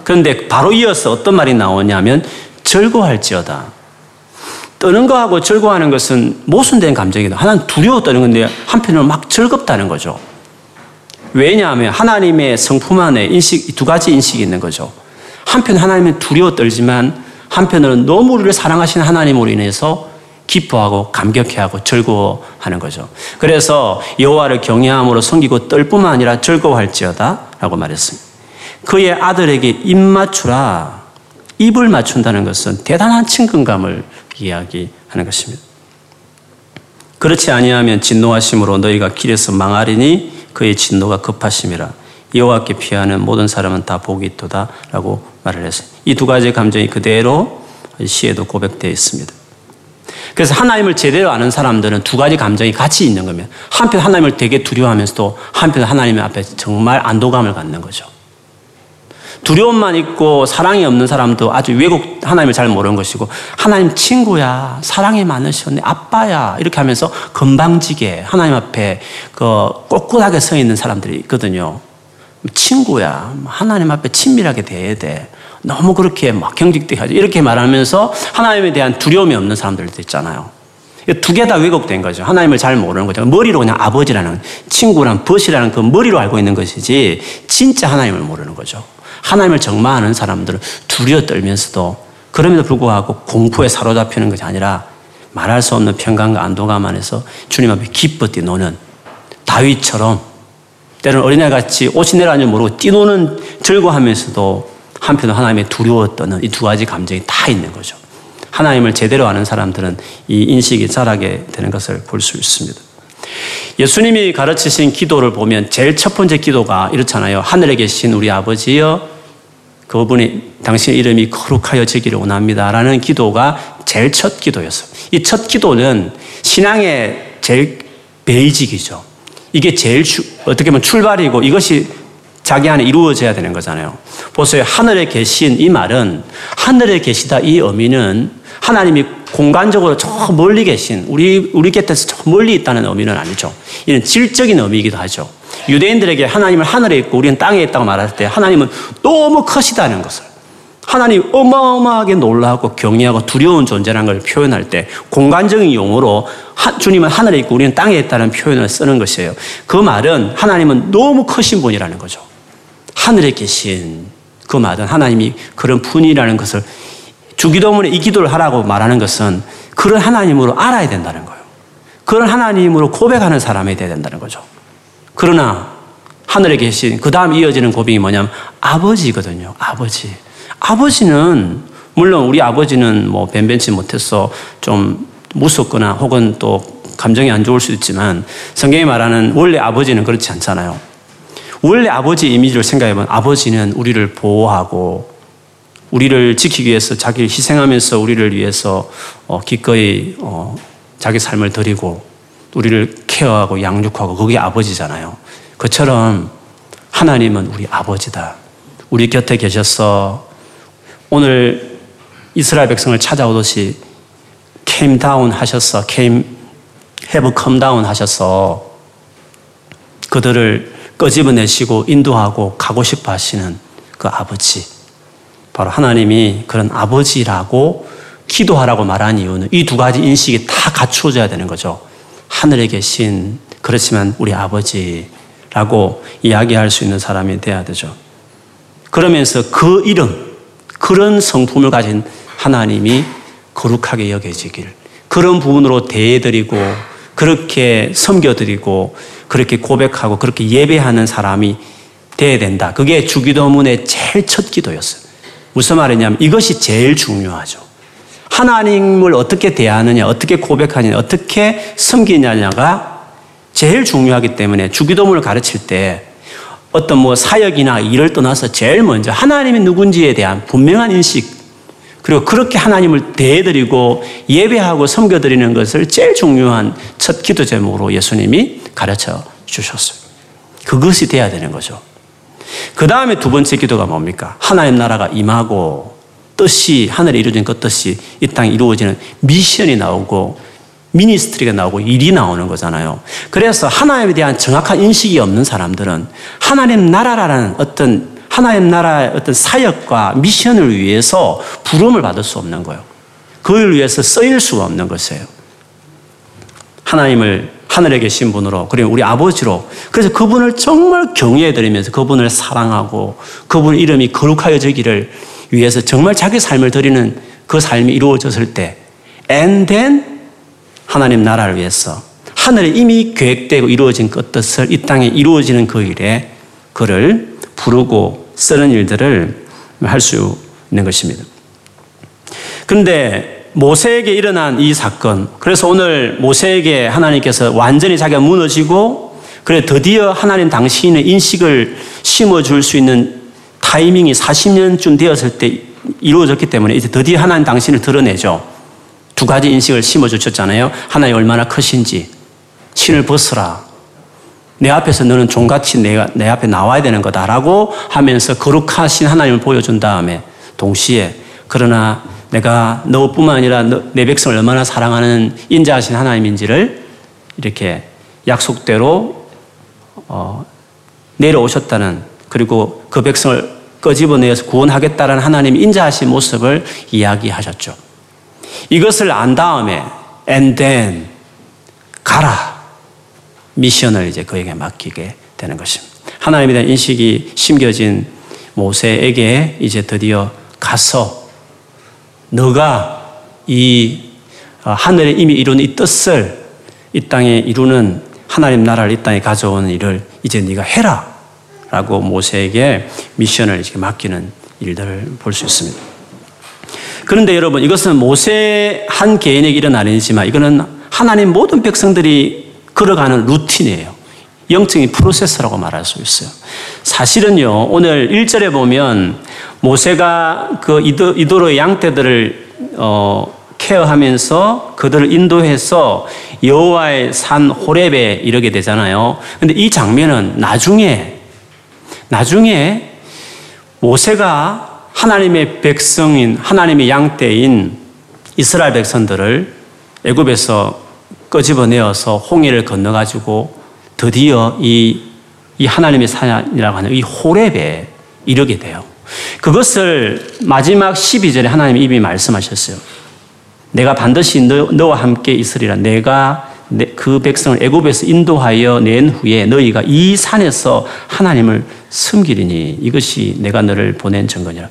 Speaker 1: 그런데 바로 이어서 어떤 말이 나오냐면 즐거할지어다 떠는 거하고 즐거워하는 것은 모순된 감정이다. 하나는 두려워 떠는 건데 한편으로 막 즐겁다는 거죠. 왜냐하면 하나님의 성품 안에 인식, 두 가지 인식이 있는 거죠. 한편 하나님은 두려워 떨지만 한편으로는 너무 우리를 사랑하시는 하나님으로 인해서 기뻐하고 감격해하고 즐거워하는 거죠. 그래서 여호와를 경외함으로 섬기고 떨 뿐만 아니라 즐거워할지어다 라고 말했습니다. 그의 아들에게 입 맞추라. 입을 맞춘다는 것은 대단한 친근감을 이야기하는 것입니다. 그렇지 아니하면 진노하심으로 너희가 길에서 망하리니 그의 진노가 급하심이라 여호와께 피하는 모든 사람은 다 복이 있도다라고 말을 했어요. 이 두 가지 감정이 그대로 시에도 고백되어 있습니다. 그래서 하나님을 제대로 아는 사람들은 두 가지 감정이 같이 있는 거면 한편 하나님을 되게 두려워하면서도 한편 하나님 앞에 정말 안도감을 갖는 거죠. 두려움만 있고 사랑이 없는 사람도 아주 외국 하나님을 잘 모르는 것이고 하나님 친구야 사랑이 많으셔 내 아빠야 이렇게 하면서 건방지게 하나님 앞에 그 꼿꼿하게 서 있는 사람들이 있거든요. 친구야 하나님 앞에 친밀하게 대해야 돼. 너무 그렇게 막 경직되게 하지 이렇게 말하면서 하나님에 대한 두려움이 없는 사람들도 있잖아요. 두 개 다 왜곡된 거죠. 하나님을 잘 모르는 거죠. 머리로 그냥 아버지라는 친구랑 벗이라는 그 머리로 알고 있는 것이지 진짜 하나님을 모르는 거죠. 하나님을 정말 아는 사람들은 두려워 떨면서도 그럼에도 불구하고 공포에 사로잡히는 것이 아니라 말할 수 없는 평강과 안도감 안에서 주님 앞에 기뻐 뛰노는 다윗처럼 때로는 어린애같이 옷이 내려앉지 모르고 뛰노는 즐거워하면서도 한편으로 하나님의 두려워 떠는 이 두 가지 감정이 다 있는 거죠. 하나님을 제대로 아는 사람들은 이 인식이 자라게 되는 것을 볼 수 있습니다. 예수님이 가르치신 기도를 보면 제일 첫 번째 기도가 이렇잖아요. 하늘에 계신 우리 아버지여 그분이 당신 이름이 거룩하여 지기를 원합니다. 라는 기도가 제일 첫 기도였어요. 이 첫 기도는 신앙의 제일 베이직이죠. 이게 제일 주, 어떻게 보면 출발이고 이것이 자기 안에 이루어져야 되는 거잖아요. 보세요. 하늘에 계신 이 말은 하늘에 계시다 이 의미는 하나님이 공간적으로 저 멀리 계신 우리 우리 곁에서 저 멀리 있다는 의미는 아니죠. 이는 질적인 의미이기도 하죠. 유대인들에게 하나님을 하늘에 있고 우리는 땅에 있다고 말할 때 하나님은 너무 크시다는 것을 하나님 어마어마하게 놀라고 경외하고 두려운 존재라는 걸 표현할 때 공간적인 용어로 주님은 하늘에 있고 우리는 땅에 있다는 표현을 쓰는 것이에요. 그 말은 하나님은 너무 크신 분이라는 거죠. 하늘에 계신 그 말은 하나님이 그런 분이라는 것을 주기도문에 이 기도를 하라고 말하는 것은 그런 하나님으로 알아야 된다는 거예요. 그런 하나님으로 고백하는 사람이 돼야 된다는 거죠. 그러나 하늘에 계신 그 다음 이어지는 고백이 뭐냐면 아버지거든요. 아버지. 아버지는 물론 우리 아버지는 뭐 변변치 못해서 좀 무섭거나 혹은 또 감정이 안 좋을 수 있지만 성경이 말하는 원래 아버지는 그렇지 않잖아요. 원래 아버지 이미지를 생각해보면 아버지는 우리를 보호하고 우리를 지키기 위해서 자기를 희생하면서 우리를 위해서 어, 기꺼이 어, 자기 삶을 드리고 우리를 케어하고 양육하고 그게 아버지잖아요. 그처럼 하나님은 우리 아버지다. 우리 곁에 계셔서 오늘 이스라엘 백성을 찾아오듯이 came down 하셔서 came have come down 하셔서 그들을 끄집어내시고 인도하고 가고 싶어 하시는 그 아버지. 바로 하나님이 그런 아버지라고 기도하라고 말한 이유는 이 두 가지 인식이 다 갖추어져야 되는 거죠. 하늘에 계신 그렇지만 우리 아버지라고 이야기할 수 있는 사람이 돼야 되죠. 그러면서 그 이름, 그런 성품을 가진 하나님이 거룩하게 여겨지길 그런 부분으로 대해드리고 그렇게 섬겨드리고 그렇게 고백하고 그렇게 예배하는 사람이 돼야 된다. 그게 주기도문의 제일 첫 기도였어요. 무슨 말이냐면 이것이 제일 중요하죠. 하나님을 어떻게 대하느냐, 어떻게 고백하느냐, 어떻게 섬기느냐가 제일 중요하기 때문에 주기도문을 가르칠 때 어떤 뭐 사역이나 일을 떠나서 제일 먼저 하나님이 누군지에 대한 분명한 인식 그리고 그렇게 하나님을 대해드리고 예배하고 섬겨드리는 것을 제일 중요한 첫 기도 제목으로 예수님이 가르쳐 주셨어요. 그것이 돼야 되는 거죠. 그 다음에 두 번째 기도가 뭡니까? 하나님 나라가 임하고 뜻이 하늘에 이루어진 그 뜻이 이 땅에 이루어지는 미션이 나오고 미니스트리가 나오고 일이 나오는 거잖아요. 그래서 하나님에 대한 정확한 인식이 없는 사람들은 하나님 나라라는 어떤 하나님 나라의 어떤 사역과 미션을 위해서 부름을 받을 수 없는 거예요. 그걸 위해서 쓰일 수가 없는 것이에요. 하나님을 하늘에 계신 분으로 그리고 우리 아버지로 그래서 그분을 정말 경외해 드리면서 그분을 사랑하고 그분 이름이 거룩하여지기를 위해서 정말 자기 삶을 드리는 그 삶이 이루어졌을 때 and then 하나님 나라를 위해서 하늘에 이미 계획되고 이루어진 그 뜻을 이 땅에 이루어지는 그 일에 그를 부르고 쓰는 일들을 할 수 있는 것입니다. 그런데 모세에게 일어난 이 사건, 그래서 오늘 모세에게 하나님께서 완전히 자기가 무너지고, 그래 드디어 하나님 당신의 인식을 심어줄 수 있는 타이밍이 40년쯤 되었을 때 이루어졌기 때문에 이제 드디어 하나님 당신을 드러내죠. 두 가지 인식을 심어주셨잖아요. 하나님 얼마나 크신지. 신을 벗어라. 내 앞에서 너는 종같이 내가, 내 앞에 나와야 되는 거다라고 하면서 거룩하신 하나님을 보여준 다음에 동시에 그러나 내가 너뿐만 아니라 너, 내 백성을 얼마나 사랑하는 인자하신 하나님인지를 이렇게 약속대로 어, 내려오셨다는 그리고 그 백성을 끄집어내서 구원하겠다는 하나님 인자하신 모습을 이야기하셨죠. 이것을 안 다음에 and then 가라 미션을 이제 그에게 맡기게 되는 것입니다. 하나님에 대한 인식이 심겨진 모세에게 이제 드디어 가서 너가 이 어, 하늘에 이미 이룬 이 뜻을 이 땅에 이루는 하나님 나라를 이 땅에 가져오는 일을 이제 네가 해라 라고 모세에게 미션을 이렇게 맡기는 일들을 볼 수 있습니다. 그런데 여러분 이것은 모세 한 개인에게 일어난 일이지만 이거는 하나님 모든 백성들이 걸어가는 루틴이에요. 영적인 프로세스라고 말할 수 있어요. 사실은요, 오늘 1절에 보면 모세가 그 이도, 이도 로의 양떼들을 어, 케어하면서 그들을 인도해서 여호와의 산 호렙에 이르게 되잖아요. 근데 이 장면은 나중에 나중에 모세가 하나님의 백성인 하나님의 양떼인 이스라엘 백성들을 애굽에서 끄집어내어서 홍해를 건너가지고 드디어 이, 이 하나님의 산이라고 하는 이 호렙에 이르게 돼요. 그것을 마지막 12절에 하나님이 이미 말씀하셨어요. 내가 반드시 너, 너와 함께 있으리라. 내가 그 백성을 애굽에서 인도하여 낸 후에 너희가 이 산에서 하나님을 숨기리니 이것이 내가 너를 보낸 증거니라.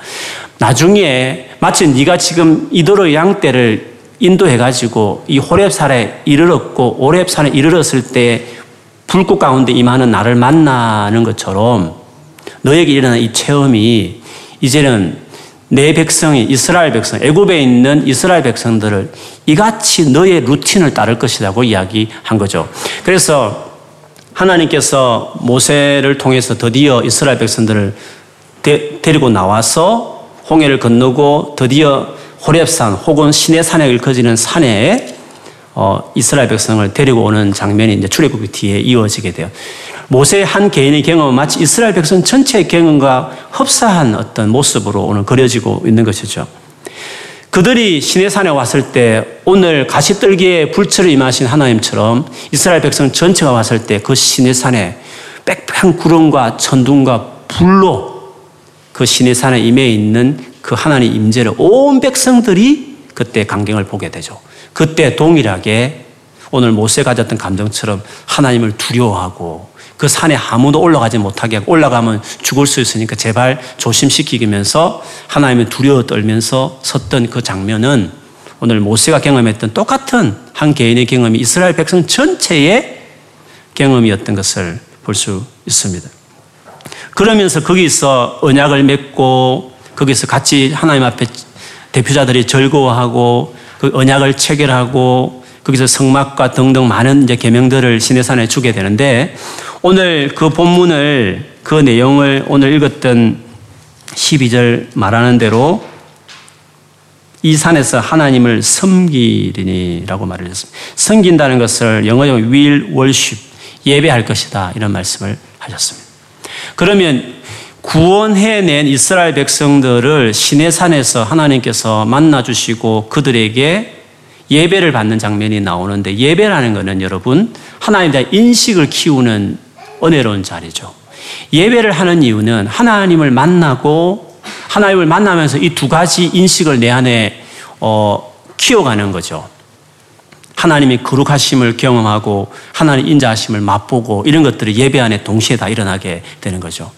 Speaker 1: 나중에 마치 네가 지금 이도로 양 떼를 인도해 가지고 이 호렙산에 이르렀고 오렙산에 이르렀을 때 불꽃 가운데 임하는 나를 만나는 것처럼 너에게 일어난 이 체험이 이제는 내 백성이 이스라엘 백성, 애굽에 있는 이스라엘 백성들을 이같이 너의 루틴을 따를 것이라고 이야기한 거죠. 그래서 하나님께서 모세를 통해서 드디어 이스라엘 백성들을 데, 데리고 나와서 홍해를 건너고 드디어 호렙산 혹은 시내산에 일커지는 산에 어, 이스라엘 백성을 데리고 오는 장면이 이제 출애굽 뒤에 이어지게 돼요. 모세의 한 개인의 경험은 마치 이스라엘 백성 전체의 경험과 흡사한 어떤 모습으로 오늘 그려지고 있는 것이죠. 그들이 시내산에 왔을 때 오늘 가시떨기에 불철을 임하신 하나님처럼 이스라엘 백성 전체가 왔을 때 그 시내산에 빽빽한 구름과 천둥과 불로 그 시내산에 임해 있는 그 하나님 임재를 온 백성들이 그때 광경을 보게 되죠. 그때 동일하게 오늘 모세 가졌던 감정처럼 하나님을 두려워하고 그 산에 아무도 올라가지 못하게 하고 올라가면 죽을 수 있으니까 제발 조심시키면서 하나님을 두려워 떨면서 섰던 그 장면은 오늘 모세가 경험했던 똑같은 한 개인의 경험이 이스라엘 백성 전체의 경험이었던 것을 볼 수 있습니다. 그러면서 거기서 언약을 맺고 거기서 같이 하나님 앞에 대표자들이 즐거워하고 그 언약을 체결하고 거기서 성막과 등등 많은 이제 계명들을 시내산에 주게 되는데 오늘 그 본문을 그 내용을 오늘 읽었던 12절 말하는 대로 이 산에서 하나님을 섬기리니라고 말을 했습니다. 섬긴다는 것을 영어로 will worship 예배할 것이다 이런 말씀을 하셨습니다. 그러면 구원해낸 이스라엘 백성들을 시내산에서 하나님께서 만나 주시고 그들에게 예배를 받는 장면이 나오는데 예배라는 것은 여러분 하나님에 대한 인식을 키우는 은혜로운 자리죠. 예배를 하는 이유는 하나님을 만나고 하나님을 만나면서 이 두 가지 인식을 내 안에 어, 키워가는 거죠. 하나님이 거룩하심을 경험하고 하나님 인자하심을 맛보고 이런 것들이 예배 안에 동시에 다 일어나게 되는 거죠.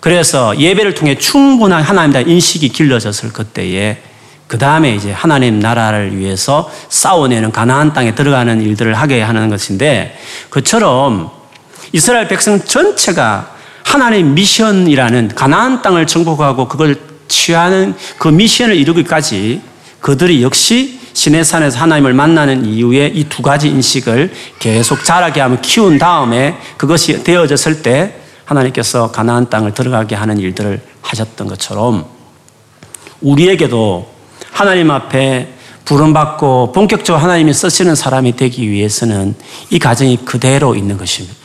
Speaker 1: 그래서 예배를 통해 충분한 하나님에 대한 인식이 길러졌을 그때에 그 다음에 이제 하나님 나라를 위해서 싸워내는 가나안 땅에 들어가는 일들을 하게 하는 것인데 그처럼 이스라엘 백성 전체가 하나님의 미션이라는 가나안 땅을 정복하고 그걸 취하는 그 미션을 이루기까지 그들이 역시 시내산에서 하나님을 만나는 이후에 이 두 가지 인식을 계속 자라게 하면 키운 다음에 그것이 되어졌을 때 하나님께서 가나안 땅을 들어가게 하는 일들을 하셨던 것처럼 우리에게도 하나님 앞에 부름받고 본격적으로 하나님이 쓰시는 사람이 되기 위해서는 이 과정이 그대로 있는 것입니다.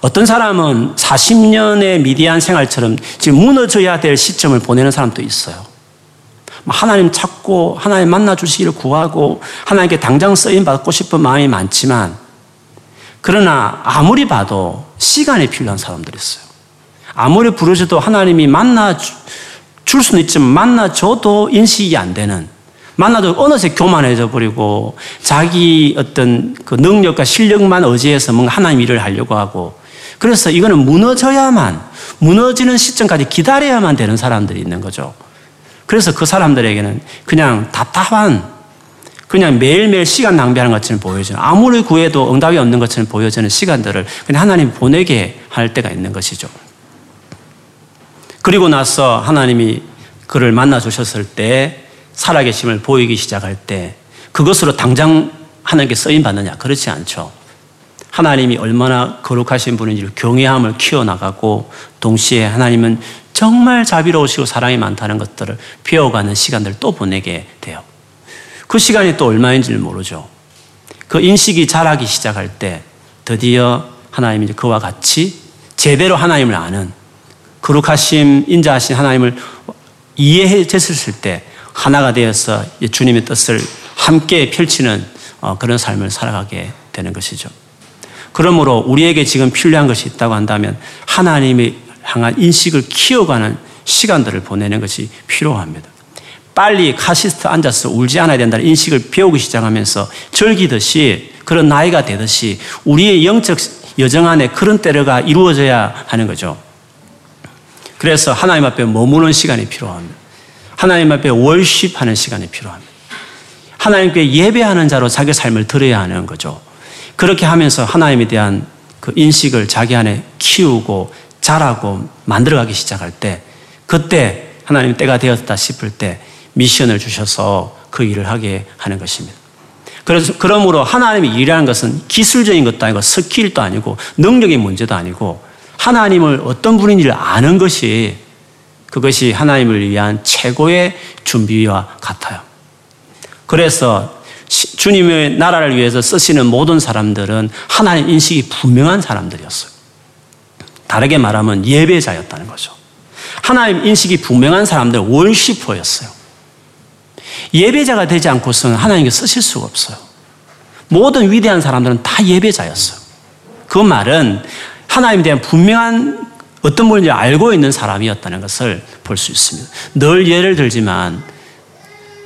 Speaker 1: 어떤 사람은 40년의 미디안 생활처럼 지금 무너져야 될 시점을 보내는 사람도 있어요. 하나님 찾고 하나님 만나 주시기를 구하고 하나님께 당장 쓰임 받고 싶은 마음이 많지만 그러나 아무리 봐도 시간이 필요한 사람들이 있어요. 아무리 부르셔도 하나님이 만나 줄 수는 있지만 만나줘도 인식이 안 되는 만나도 어느새 교만해져 버리고 자기 어떤 그 능력과 실력만 의지해서 뭔가 하나님 일을 하려고 하고 그래서 이거는 무너져야만 무너지는 시점까지 기다려야만 되는 사람들이 있는 거죠. 그래서 그 사람들에게는 그냥 답답한 그냥 매일매일 시간 낭비하는 것처럼 보여지는 아무리 구해도 응답이 없는 것처럼 보여지는 시간들을 그냥 하나님 보내게 할 때가 있는 것이죠. 그리고 나서 하나님이 그를 만나 주셨을 때 살아계심을 보이기 시작할 때 그것으로 당장 하나님께 쓰임 받느냐? 그렇지 않죠. 하나님이 얼마나 거룩하신 분인지를 경외함을 키워나가고 동시에 하나님은 정말 자비로우시고 사랑이 많다는 것들을 배워가는 시간들을 또 보내게 돼요. 그 시간이 또 얼마인지를 모르죠. 그 인식이 자라기 시작할 때 드디어 하나님이 그와 같이 제대로 하나님을 아는 거룩하심, 인자하신 하나님을 이해해 졌을 때 하나가 되어서 주님의 뜻을 함께 펼치는 어, 그런 삶을 살아가게 되는 것이죠. 그러므로 우리에게 지금 필요한 것이 있다고 한다면 하나님이 향한 인식을 키워가는 시간들을 보내는 것이 필요합니다. 빨리 카시스트 앉아서 울지 않아야 된다는 인식을 배우기 시작하면서 즐기듯이 그런 나이가 되듯이 우리의 영적 여정 안에 그런 때가 이루어져야 하는 거죠. 그래서 하나님 앞에 머무는 시간이 필요합니다. 하나님 앞에 월십하는 시간이 필요합니다. 하나님께 예배하는 자로 자기 삶을 들어야 하는 거죠. 그렇게 하면서 하나님에 대한 그 인식을 자기 안에 키우고 자라고 만들어가기 시작할 때 그때 하나님 때가 되었다 싶을 때 미션을 주셔서 그 일을 하게 하는 것입니다. 그래서 그러므로 하나님이 일하는 것은 기술적인 것도 아니고 스킬도 아니고 능력의 문제도 아니고 하나님을 어떤 분인지를 아는 것이 그것이 하나님을 위한 최고의 준비와 같아요. 그래서 주님의 나라를 위해서 쓰시는 모든 사람들은 하나님 인식이 분명한 사람들이었어요. 다르게 말하면 예배자였다는 거죠. 하나님 인식이 분명한 사람들 월시퍼였어요. 예배자가 되지 않고서는 하나님께 쓰실 수가 없어요. 모든 위대한 사람들은 다 예배자였어요. 그 말은 하나님에 대한 분명한 어떤 분인지 알고 있는 사람이었다는 것을 볼 수 있습니다. 늘 예를 들지만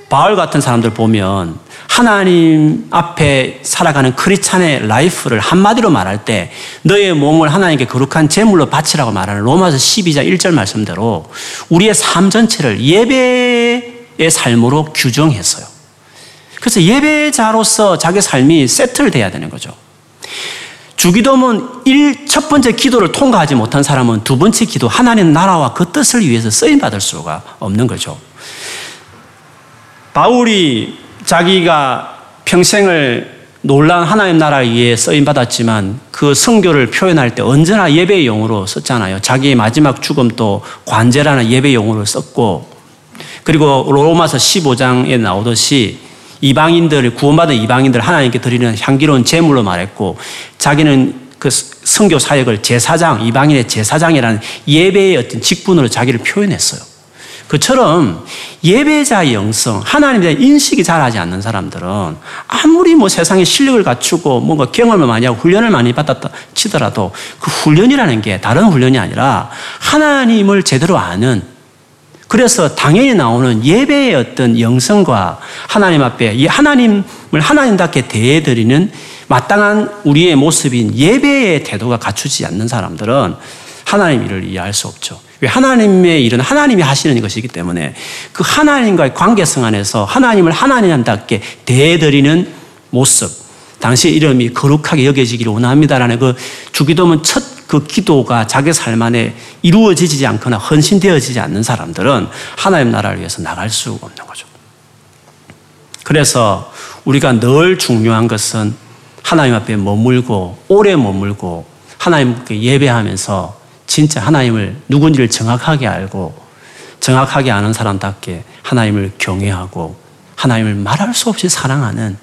Speaker 1: 바울 같은 사람들 보면 하나님 앞에 살아가는 크리스찬의 라이프를 한마디로 말할 때 너의 몸을 하나님께 거룩한 제물로 바치라고 말하는 로마서 12장 1절 말씀대로 우리의 삶 전체를 예배의 삶으로 규정했어요. 그래서 예배자로서 자기 삶이 세틀돼야 되는 거죠. 주기도문 1, 첫 번째 기도를 통과하지 못한 사람은 두 번째 기도, 하나님 나라와 그 뜻을 위해서 쓰임받을 수가 없는 거죠. 바울이 자기가 평생을 놀란 하나님 나라를 위해 쓰임받았지만 그 성교를 표현할 때 언제나 예배의 용어로 썼잖아요. 자기의 마지막 죽음도 관제라는 예배의 용어를 썼고 그리고 로마서 15장에 나오듯이 이방인들 구원받은 이방인들 하나님께 드리는 향기로운 제물로 말했고 자기는 그 성교 사역을 제사장 이방인의 제사장이라는 예배의 어떤 직분으로 자기를 표현했어요. 그처럼 예배자 영성, 하나님에 대한 인식이 잘하지 않는 사람들은 아무리 뭐 세상에 실력을 갖추고 뭔가 경험을 많이 하고 훈련을 많이 받았다 치더라도 그 훈련이라는 게 다른 훈련이 아니라 하나님을 제대로 아는 그래서 당연히 나오는 예배의 어떤 영성과 하나님 앞에 하나님을 하나님답게 대해드리는 마땅한 우리의 모습인 예배의 태도가 갖추지 않는 사람들은 하나님 일을 이해할 수 없죠. 왜 하나님의 일은 하나님이 하시는 것이기 때문에 그 하나님과의 관계성 안에서 하나님을 하나님답게 대해드리는 모습, 당시 이름이 거룩하게 여겨지기를 원합니다라는 그 주기도문 첫 그 기도가 자기 삶 안에 이루어지지 않거나 헌신되어지지 않는 사람들은 하나님 나라를 위해서 나갈 수 없는 거죠. 그래서 우리가 늘 중요한 것은 하나님 앞에 머물고 오래 머물고 하나님께 예배하면서 진짜 하나님을 누군지를 정확하게 알고 정확하게 아는 사람답게 하나님을 경외하고 하나님을 말할 수 없이 사랑하는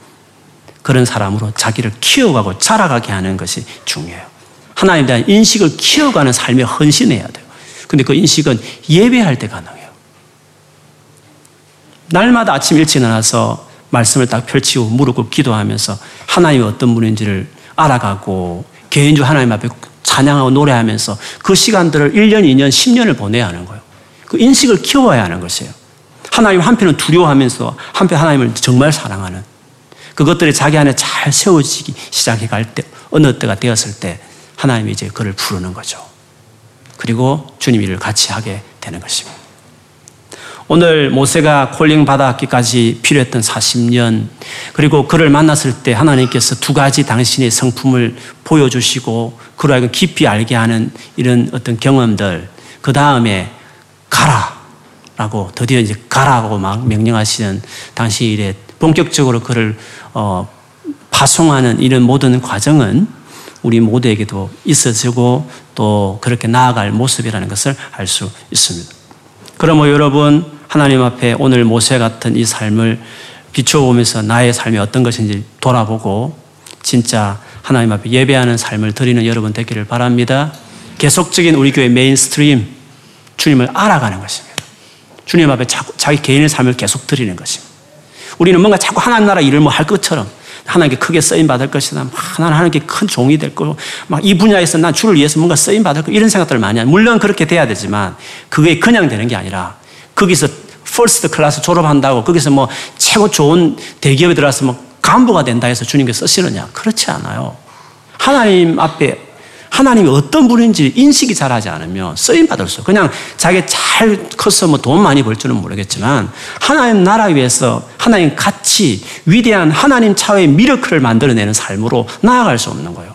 Speaker 1: 그런 사람으로 자기를 키워가고 자라가게 하는 것이 중요해요. 하나님에 대한 인식을 키워가는 삶에 헌신해야 돼요. 근데 그 인식은 예배할 때 가능해요. 날마다 아침 일찍 일어나서 말씀을 딱 펼치고 무릎 기도하면서 하나님이 어떤 분인지를 알아가고 개인적으로 하나님 앞에 찬양하고 노래하면서 그 시간들을 1년, 2년, 10년을 보내야 하는 거예요. 그 인식을 키워야 하는 것이에요. 하나님 한편은 두려워하면서 한편 하나님을 정말 사랑하는 그것들이 자기 안에 잘 세워지기 시작해 갈 때, 어느 때가 되었을 때 하나님이 이제 그를 부르는 거죠. 그리고 주님 일을 같이 하게 되는 것입니다. 오늘 모세가 콜링 받았기까지 필요했던 40년, 그리고 그를 만났을 때 하나님께서 두 가지 당신의 성품을 보여주시고, 그로 하여금 깊이 알게 하는 이런 어떤 경험들, 그 다음에 가라! 라고 드디어 이제 가라고 막 명령하시는 당시 일에 본격적으로 그를 어, 파송하는 이런 모든 과정은 우리 모두에게도 있어지고 또 그렇게 나아갈 모습이라는 것을 알 수 있습니다. 그러므로 여러분 하나님 앞에 오늘 모세 같은 이 삶을 비춰보면서 나의 삶이 어떤 것인지 돌아보고 진짜 하나님 앞에 예배하는 삶을 드리는 여러분 되기를 바랍니다. 계속적인 우리 교회 mainstream 주님을 알아가는 것입니다.
Speaker 2: 주님 앞에 자기 개인의 삶을 계속 드리는 것입니다. 우리는 뭔가 자꾸 하나님 나라 일을 뭐 할 것처럼 하나님께 크게 쓰임 받을 것이다. 막 나는 하나님께 큰 종이 될 거고 막 이 분야에서 난 주를 위해서 뭔가 쓰임 받을 거 이런 생각들을 많이 하는 물론 그렇게 돼야 되지만 그게 그냥 되는 게 아니라 거기서 first class 졸업한다고 거기서 뭐 최고 좋은 대기업에 들어가서 뭐 간부가 된다 해서 주님께 쓰시느냐 그렇지 않아요. 하나님 앞에 하나님이 어떤 분인지 인식이 자라지 않으면 쓰임 받을 수. 그냥 자기 잘 커서 뭐 돈 많이 벌 줄은 모르겠지만 하나님 나라 위해서 하나님 같이 위대한 하나님 차의 miracle을 만들어내는 삶으로 나아갈 수 없는 거예요.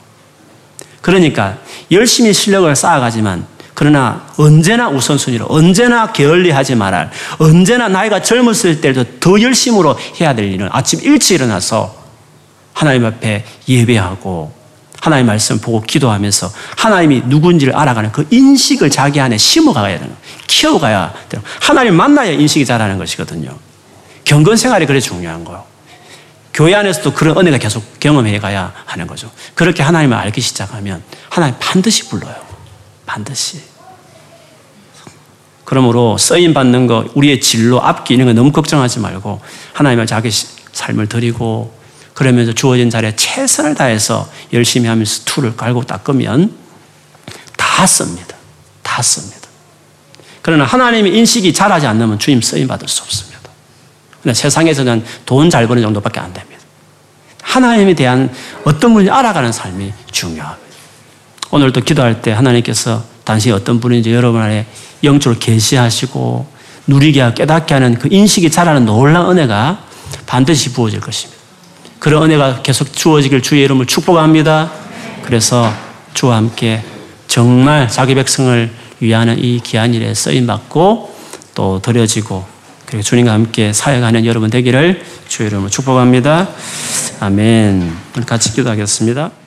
Speaker 2: 그러니까 열심히 실력을 쌓아가지만 그러나 언제나 우선순위로 언제나 게을리하지 말할 언제나 나이가 젊었을 때도 더 열심으로 해야 될 일은 아침 일찍 일어나서 하나님 앞에 예배하고 하나님 말씀 보고 기도하면서 하나님이 누군지를 알아가는 그 인식을 자기 안에 심어가야 되는 키워가야 되는 하나님 만나야 인식이 자라는 것이거든요. 경건 생활이 그래 중요한 거예요. 교회 안에서도 그런 은혜가 계속 경험해 가야 하는 거죠. 그렇게 하나님을 알기 시작하면 하나님 반드시 불러요. 반드시. 그러므로 쓰임 받는 거, 우리의 진로, 앞길 이런 거 너무 걱정하지 말고 하나님을 자기 삶을 드리고 그러면서 주어진 자리에 최선을 다해서 열심히 하면서 tool을 갈고 닦으면 다 씁니다. 다 씁니다. 그러나 하나님의 인식이 자라지 않으면 주님 쓰임 받을 수 없습니다. 그러나 세상에서는 돈 잘 버는 정도밖에 안 됩니다. 하나님에 대한 어떤 분인지 알아가는 삶이 중요합니다. 오늘도 기도할 때 하나님께서 당신이 어떤 분인지 여러분 안에 영적으로 계시하시고 누리게 깨닫게 하는 그 인식이 자라는 놀라운 은혜가 반드시 부어질 것입니다. 그런 은혜가 계속 주어지길 주의 이름을 축복합니다. 그래서 주와 함께 정말 자기 백성을 위하는 이 귀한 일에 쓰임 받고 또 드려지고 그리고 주님과 함께 사역하는 여러분 되기를 주의 이름으로 축복합니다. 아멘. 같이 기도하겠습니다.